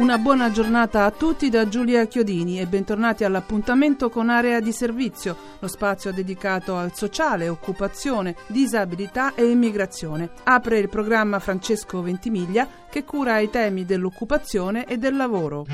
Una buona giornata a tutti da Giulia Chiodini e bentornati all'appuntamento con Area di Servizio, lo spazio dedicato al sociale, occupazione, disabilità e immigrazione. Apre il programma Francesco Ventimiglia che cura i temi dell'occupazione e del lavoro.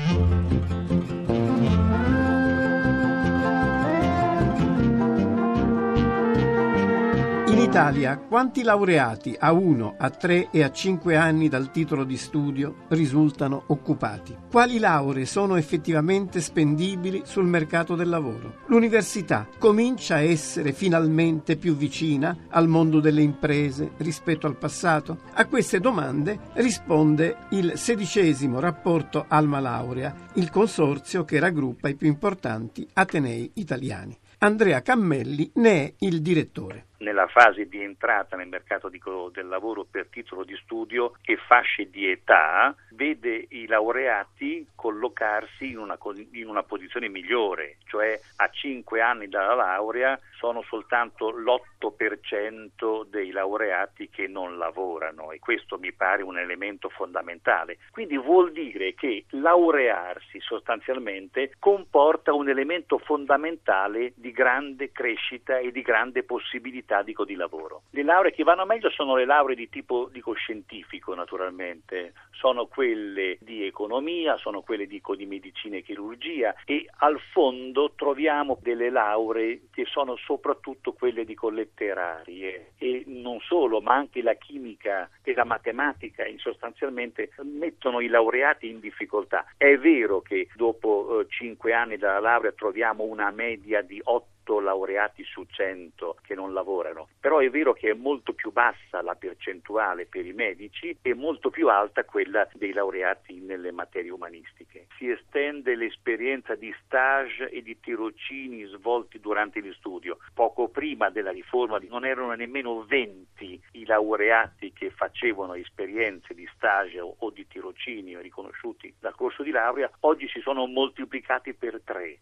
Italia, quanti laureati a 1, a 3 e a 5 anni dal titolo di studio risultano occupati? Quali lauree sono effettivamente spendibili sul mercato del lavoro? L'università comincia a essere finalmente più vicina al mondo delle imprese rispetto al passato? A queste domande risponde il sedicesimo rapporto Alma Laurea, il consorzio che raggruppa i più importanti atenei italiani. Andrea Cammelli ne è il direttore nella fase di entrata nel mercato di, del lavoro per titolo di studio e fasce di età vede i laureati collocarsi in una, in una posizione migliore, cioè a 5 anni dalla laurea sono soltanto l'8% dei laureati che non lavorano e questo mi pare un elemento fondamentale. Quindi vuol dire che laurearsi sostanzialmente comporta un elemento fondamentale di grande crescita e di grande possibilità dico, di lavoro. Le lauree che vanno meglio sono le lauree di tipo dico, scientifico naturalmente, sono quelle di economia, sono quelle dico, di medicina e chirurgia e al fondo troviamo delle lauree che sono soprattutto quelle di letterarie e non solo, ma anche la chimica e la matematica sostanzialmente mettono i laureati in difficoltà. È vero che dopo eh, cinque anni dalla laurea troviamo una media di 8 laureati su 100 che non lavorano, però è vero che è molto più bassa la percentuale per i medici e molto più alta quella dei laureati nelle materie umanistiche. Si estende l'esperienza di stage e di tirocini svolti durante gli studio. Poco prima della riforma non erano nemmeno 20 i laureati che facevano esperienze di stage o di tirocini riconosciuti dal corso di laurea, oggi si sono moltiplicati per tre.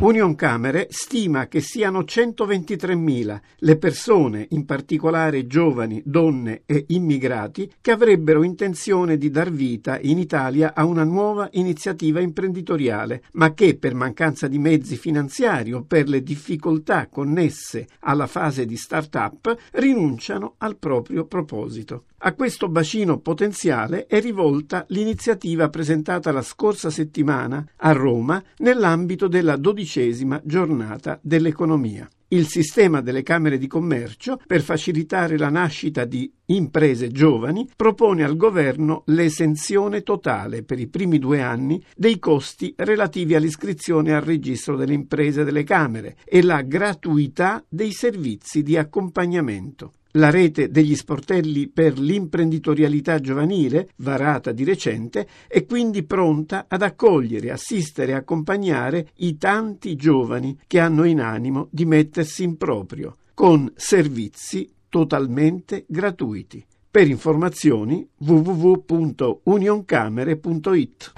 Union Camere stima che siano 123.000 le persone, in particolare giovani, donne e immigrati, che avrebbero intenzione di dar vita in Italia a una nuova iniziativa imprenditoriale, ma che per mancanza di mezzi finanziari o per le difficoltà connesse alla fase di start-up rinunciano al proprio proposito. A questo bacino potenziale è rivolta l'iniziativa presentata la scorsa settimana a Roma nell'ambito della dodicesima giornata dell'economia. Il sistema delle Camere di Commercio, per facilitare la nascita di imprese giovani, propone al governo l'esenzione totale per i primi due anni dei costi relativi all'iscrizione al registro delle imprese delle Camere e la gratuità dei servizi di accompagnamento. La rete degli sportelli per l'imprenditorialità giovanile, varata di recente, è quindi pronta ad accogliere, assistere e accompagnare i tanti giovani che hanno in animo di mettersi in proprio, con servizi totalmente gratuiti. Per informazioni www.unioncamere.it.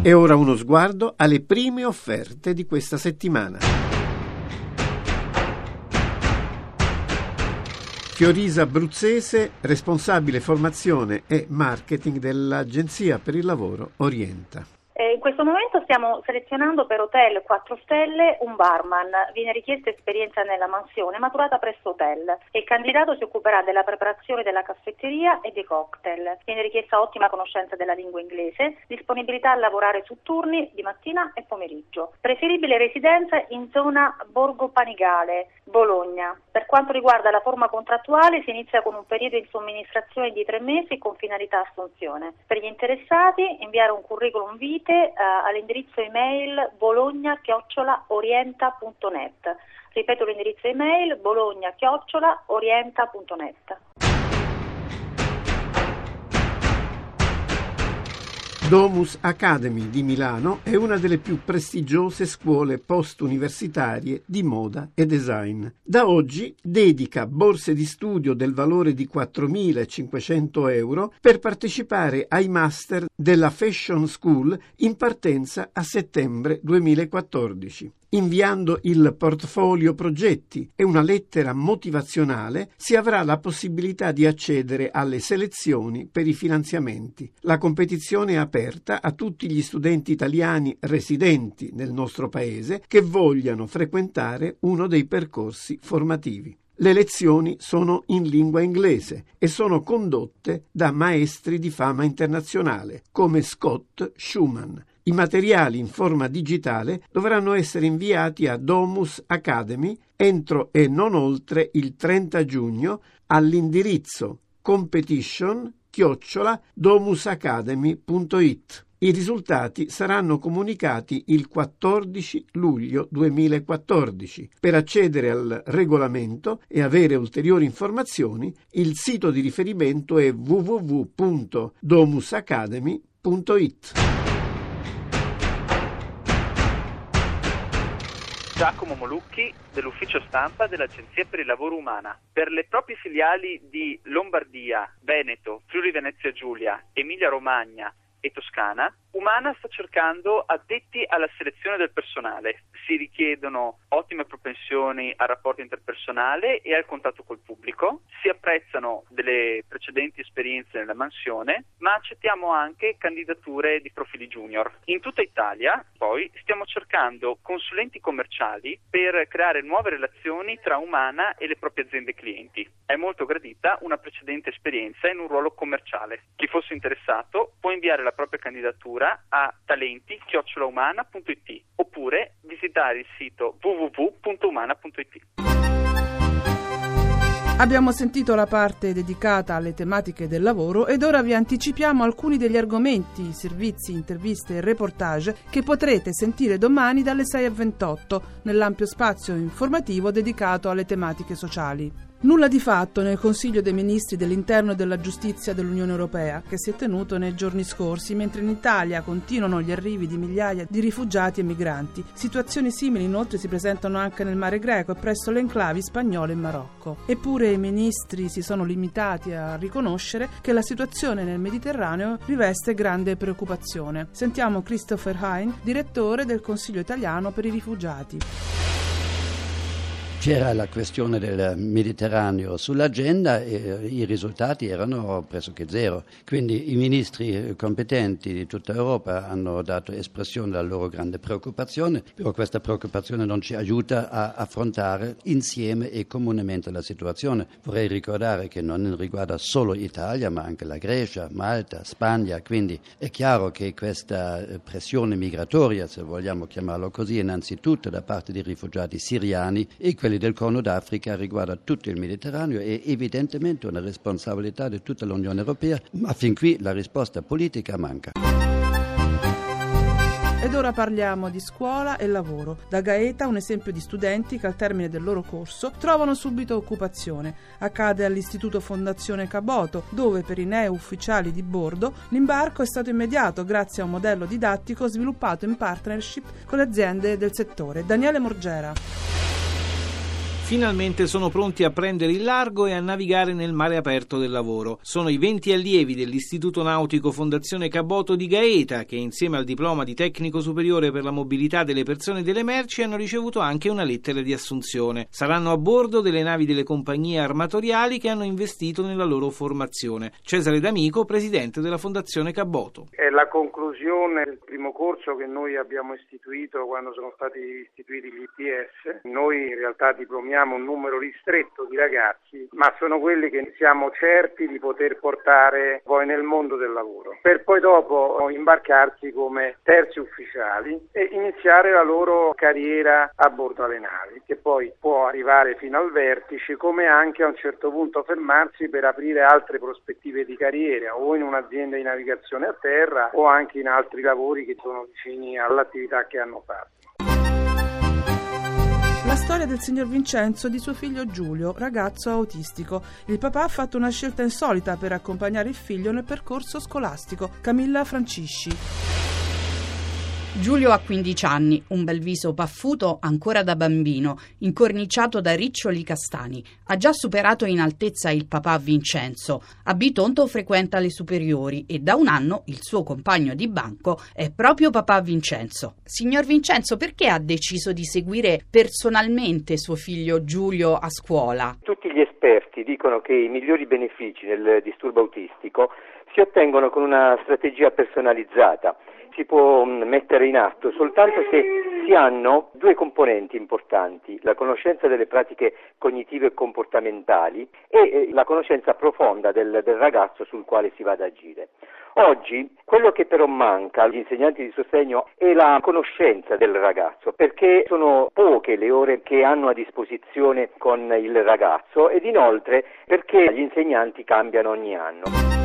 E ora uno sguardo alle prime offerte di questa settimana. Fiorisa Abruzzese, responsabile formazione e marketing dell'Agenzia per il Lavoro Orienta. Eh, in questo momento stiamo selezionando per hotel 4 stelle un barman. Viene richiesta esperienza nella mansione maturata presso hotel e il candidato si occuperà della preparazione della caffetteria e dei cocktail. Viene richiesta ottima conoscenza della lingua inglese, disponibilità a lavorare su turni di mattina e pomeriggio. Preferibile residenza in zona Borgo Panigale, Bologna. Per quanto riguarda la forma contrattuale si inizia con un periodo di somministrazione di tre mesi con finalità assunzione. Per gli interessati inviare un curriculum vitae scrivete uh, all'indirizzo email bologna-orienta.net. Ripeto l'indirizzo email bologna-orienta.net. Domus Academy di Milano è una delle più prestigiose scuole post-universitarie di moda e design. Da oggi dedica borse di studio del valore di 4.500 euro per partecipare ai master della Fashion School in partenza a settembre 2014. Inviando il portfolio progetti e una lettera motivazionale si avrà la possibilità di accedere alle selezioni per i finanziamenti. La competizione è aperta a tutti gli studenti italiani residenti nel nostro paese che vogliano frequentare uno dei percorsi formativi. Le lezioni sono in lingua inglese e sono condotte da maestri di fama internazionale come Scott Schumann. I materiali in forma digitale dovranno essere inviati a Domus Academy entro e non oltre il 30 giugno all'indirizzo competition domusacademy.it. I risultati saranno comunicati il 14 luglio 2014. Per accedere al regolamento e avere ulteriori informazioni, il sito di riferimento è www.domusacademy.it. Giacomo Molucchi dell'ufficio stampa dell'Agenzia per il Lavoro Umana. Per le proprie filiali di Lombardia, Veneto, Friuli Venezia Giulia, Emilia Romagna e Toscana, Umana sta cercando addetti alla selezione del personale. Si richiedono ottime propensioni al rapporto interpersonale e al contatto col pubblico, si apprezzano delle precedenti esperienze nella mansione, ma accettiamo anche candidature di profili junior. In tutta Italia, poi, stiamo cercando consulenti commerciali per creare nuove relazioni tra Umana e le proprie aziende clienti. È molto gradita una precedente esperienza in un ruolo commerciale. Chi fosse interessato può inviare la propria candidatura a talenti-umana.it oppure visitare il sito www.umana.it. Abbiamo sentito la parte dedicata alle tematiche del lavoro ed ora vi anticipiamo alcuni degli argomenti, servizi, interviste e reportage che potrete sentire domani dalle 6 a 28 nell'ampio spazio informativo dedicato alle tematiche sociali. Nulla di fatto nel Consiglio dei Ministri dell'Interno e della Giustizia dell'Unione Europea, che si è tenuto nei giorni scorsi, mentre in Italia continuano gli arrivi di migliaia di rifugiati e migranti. Situazioni simili inoltre si presentano anche nel Mare Greco e presso le enclavi spagnole in Marocco. Eppure i ministri si sono limitati a riconoscere che la situazione nel Mediterraneo riveste grande preoccupazione. Sentiamo Christopher Hein, direttore del Consiglio italiano per i rifugiati. C'era la questione del Mediterraneo sull'agenda e i risultati erano pressoché zero. Quindi i ministri competenti di tutta Europa hanno dato espressione alla loro grande preoccupazione, però questa preoccupazione non ci aiuta a affrontare insieme e comunemente la situazione. Vorrei ricordare che non riguarda solo Italia, ma anche la Grecia, Malta, Spagna, quindi è chiaro che questa pressione migratoria, se vogliamo chiamarlo così, innanzitutto da parte dei rifugiati siriani e quelli del Corno d'Africa riguarda tutto il Mediterraneo e evidentemente una responsabilità di tutta l'Unione Europea, ma fin qui la risposta politica manca. Ed ora parliamo di scuola e lavoro. Da Gaeta un esempio di studenti che al termine del loro corso trovano subito occupazione. Accade all'Istituto Fondazione Caboto, dove per i neo ufficiali di bordo l'imbarco è stato immediato grazie a un modello didattico sviluppato in partnership con le aziende del settore. Daniele Morgera. Finalmente sono pronti a prendere il largo e a navigare nel mare aperto del lavoro. Sono i 20 allievi dell'Istituto Nautico Fondazione Caboto di Gaeta che insieme al diploma di tecnico superiore per la mobilità delle persone e delle merci hanno ricevuto anche una lettera di assunzione. Saranno a bordo delle navi delle compagnie armatoriali che hanno investito nella loro formazione. Cesare D'Amico, presidente della Fondazione Caboto. È la conclusione del primo corso che noi abbiamo istituito quando sono stati istituiti gli ITS. Noi in realtà diplomiamo formiamo un numero ristretto di ragazzi, ma sono quelli che siamo certi di poter portare poi nel mondo del lavoro, per poi dopo imbarcarsi come terzi ufficiali e iniziare la loro carriera a bordo alle navi, che poi può arrivare fino al vertice, come anche a un certo punto fermarsi per aprire altre prospettive di carriera o in un'azienda di navigazione a terra o anche in altri lavori che sono vicini all'attività che hanno fatto. La storia del signor Vincenzo e di suo figlio Giulio, ragazzo autistico. Il papà ha fatto una scelta insolita per accompagnare il figlio nel percorso scolastico. Camilla Francisci. Giulio ha 15 anni, un bel viso paffuto ancora da bambino, incorniciato da riccioli castani. Ha già superato in altezza il papà Vincenzo. A Bitonto frequenta le superiori e da un anno il suo compagno di banco è proprio papà Vincenzo. Signor Vincenzo, perché ha deciso di seguire personalmente suo figlio Giulio a scuola? Tutti gli esperti dicono che i migliori benefici nel disturbo autistico si ottengono con una strategia personalizzata si può mm, mettere in atto soltanto se si hanno due componenti importanti, la conoscenza delle pratiche cognitive e comportamentali e eh, la conoscenza profonda del, del ragazzo sul quale si va ad agire. Oggi quello che però manca agli insegnanti di sostegno è la conoscenza del ragazzo, perché sono poche le ore che hanno a disposizione con il ragazzo ed inoltre perché gli insegnanti cambiano ogni anno.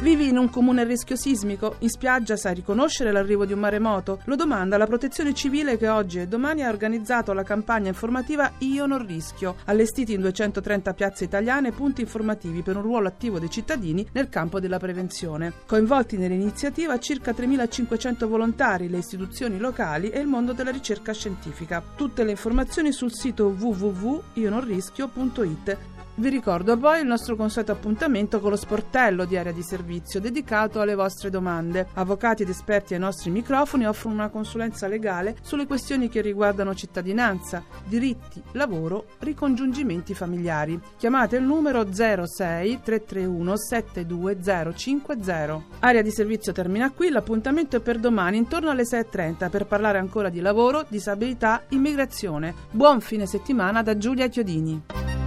Vivi in un comune a rischio sismico? In spiaggia sai riconoscere l'arrivo di un maremoto? Lo domanda la protezione civile che oggi e domani ha organizzato la campagna informativa Io non rischio, allestiti in 230 piazze italiane punti informativi per un ruolo attivo dei cittadini nel campo della prevenzione. Coinvolti nell'iniziativa circa 3.500 volontari, le istituzioni locali e il mondo della ricerca scientifica. Tutte le informazioni sul sito www.iononrischio.it vi ricordo poi il nostro consueto appuntamento con lo sportello di area di servizio dedicato alle vostre domande. Avvocati ed esperti ai nostri microfoni offrono una consulenza legale sulle questioni che riguardano cittadinanza, diritti, lavoro, ricongiungimenti familiari. Chiamate il numero 06 331 72050. Area di servizio termina qui, l'appuntamento è per domani intorno alle 6.30 per parlare ancora di lavoro, disabilità, immigrazione. Buon fine settimana da Giulia Chiodini.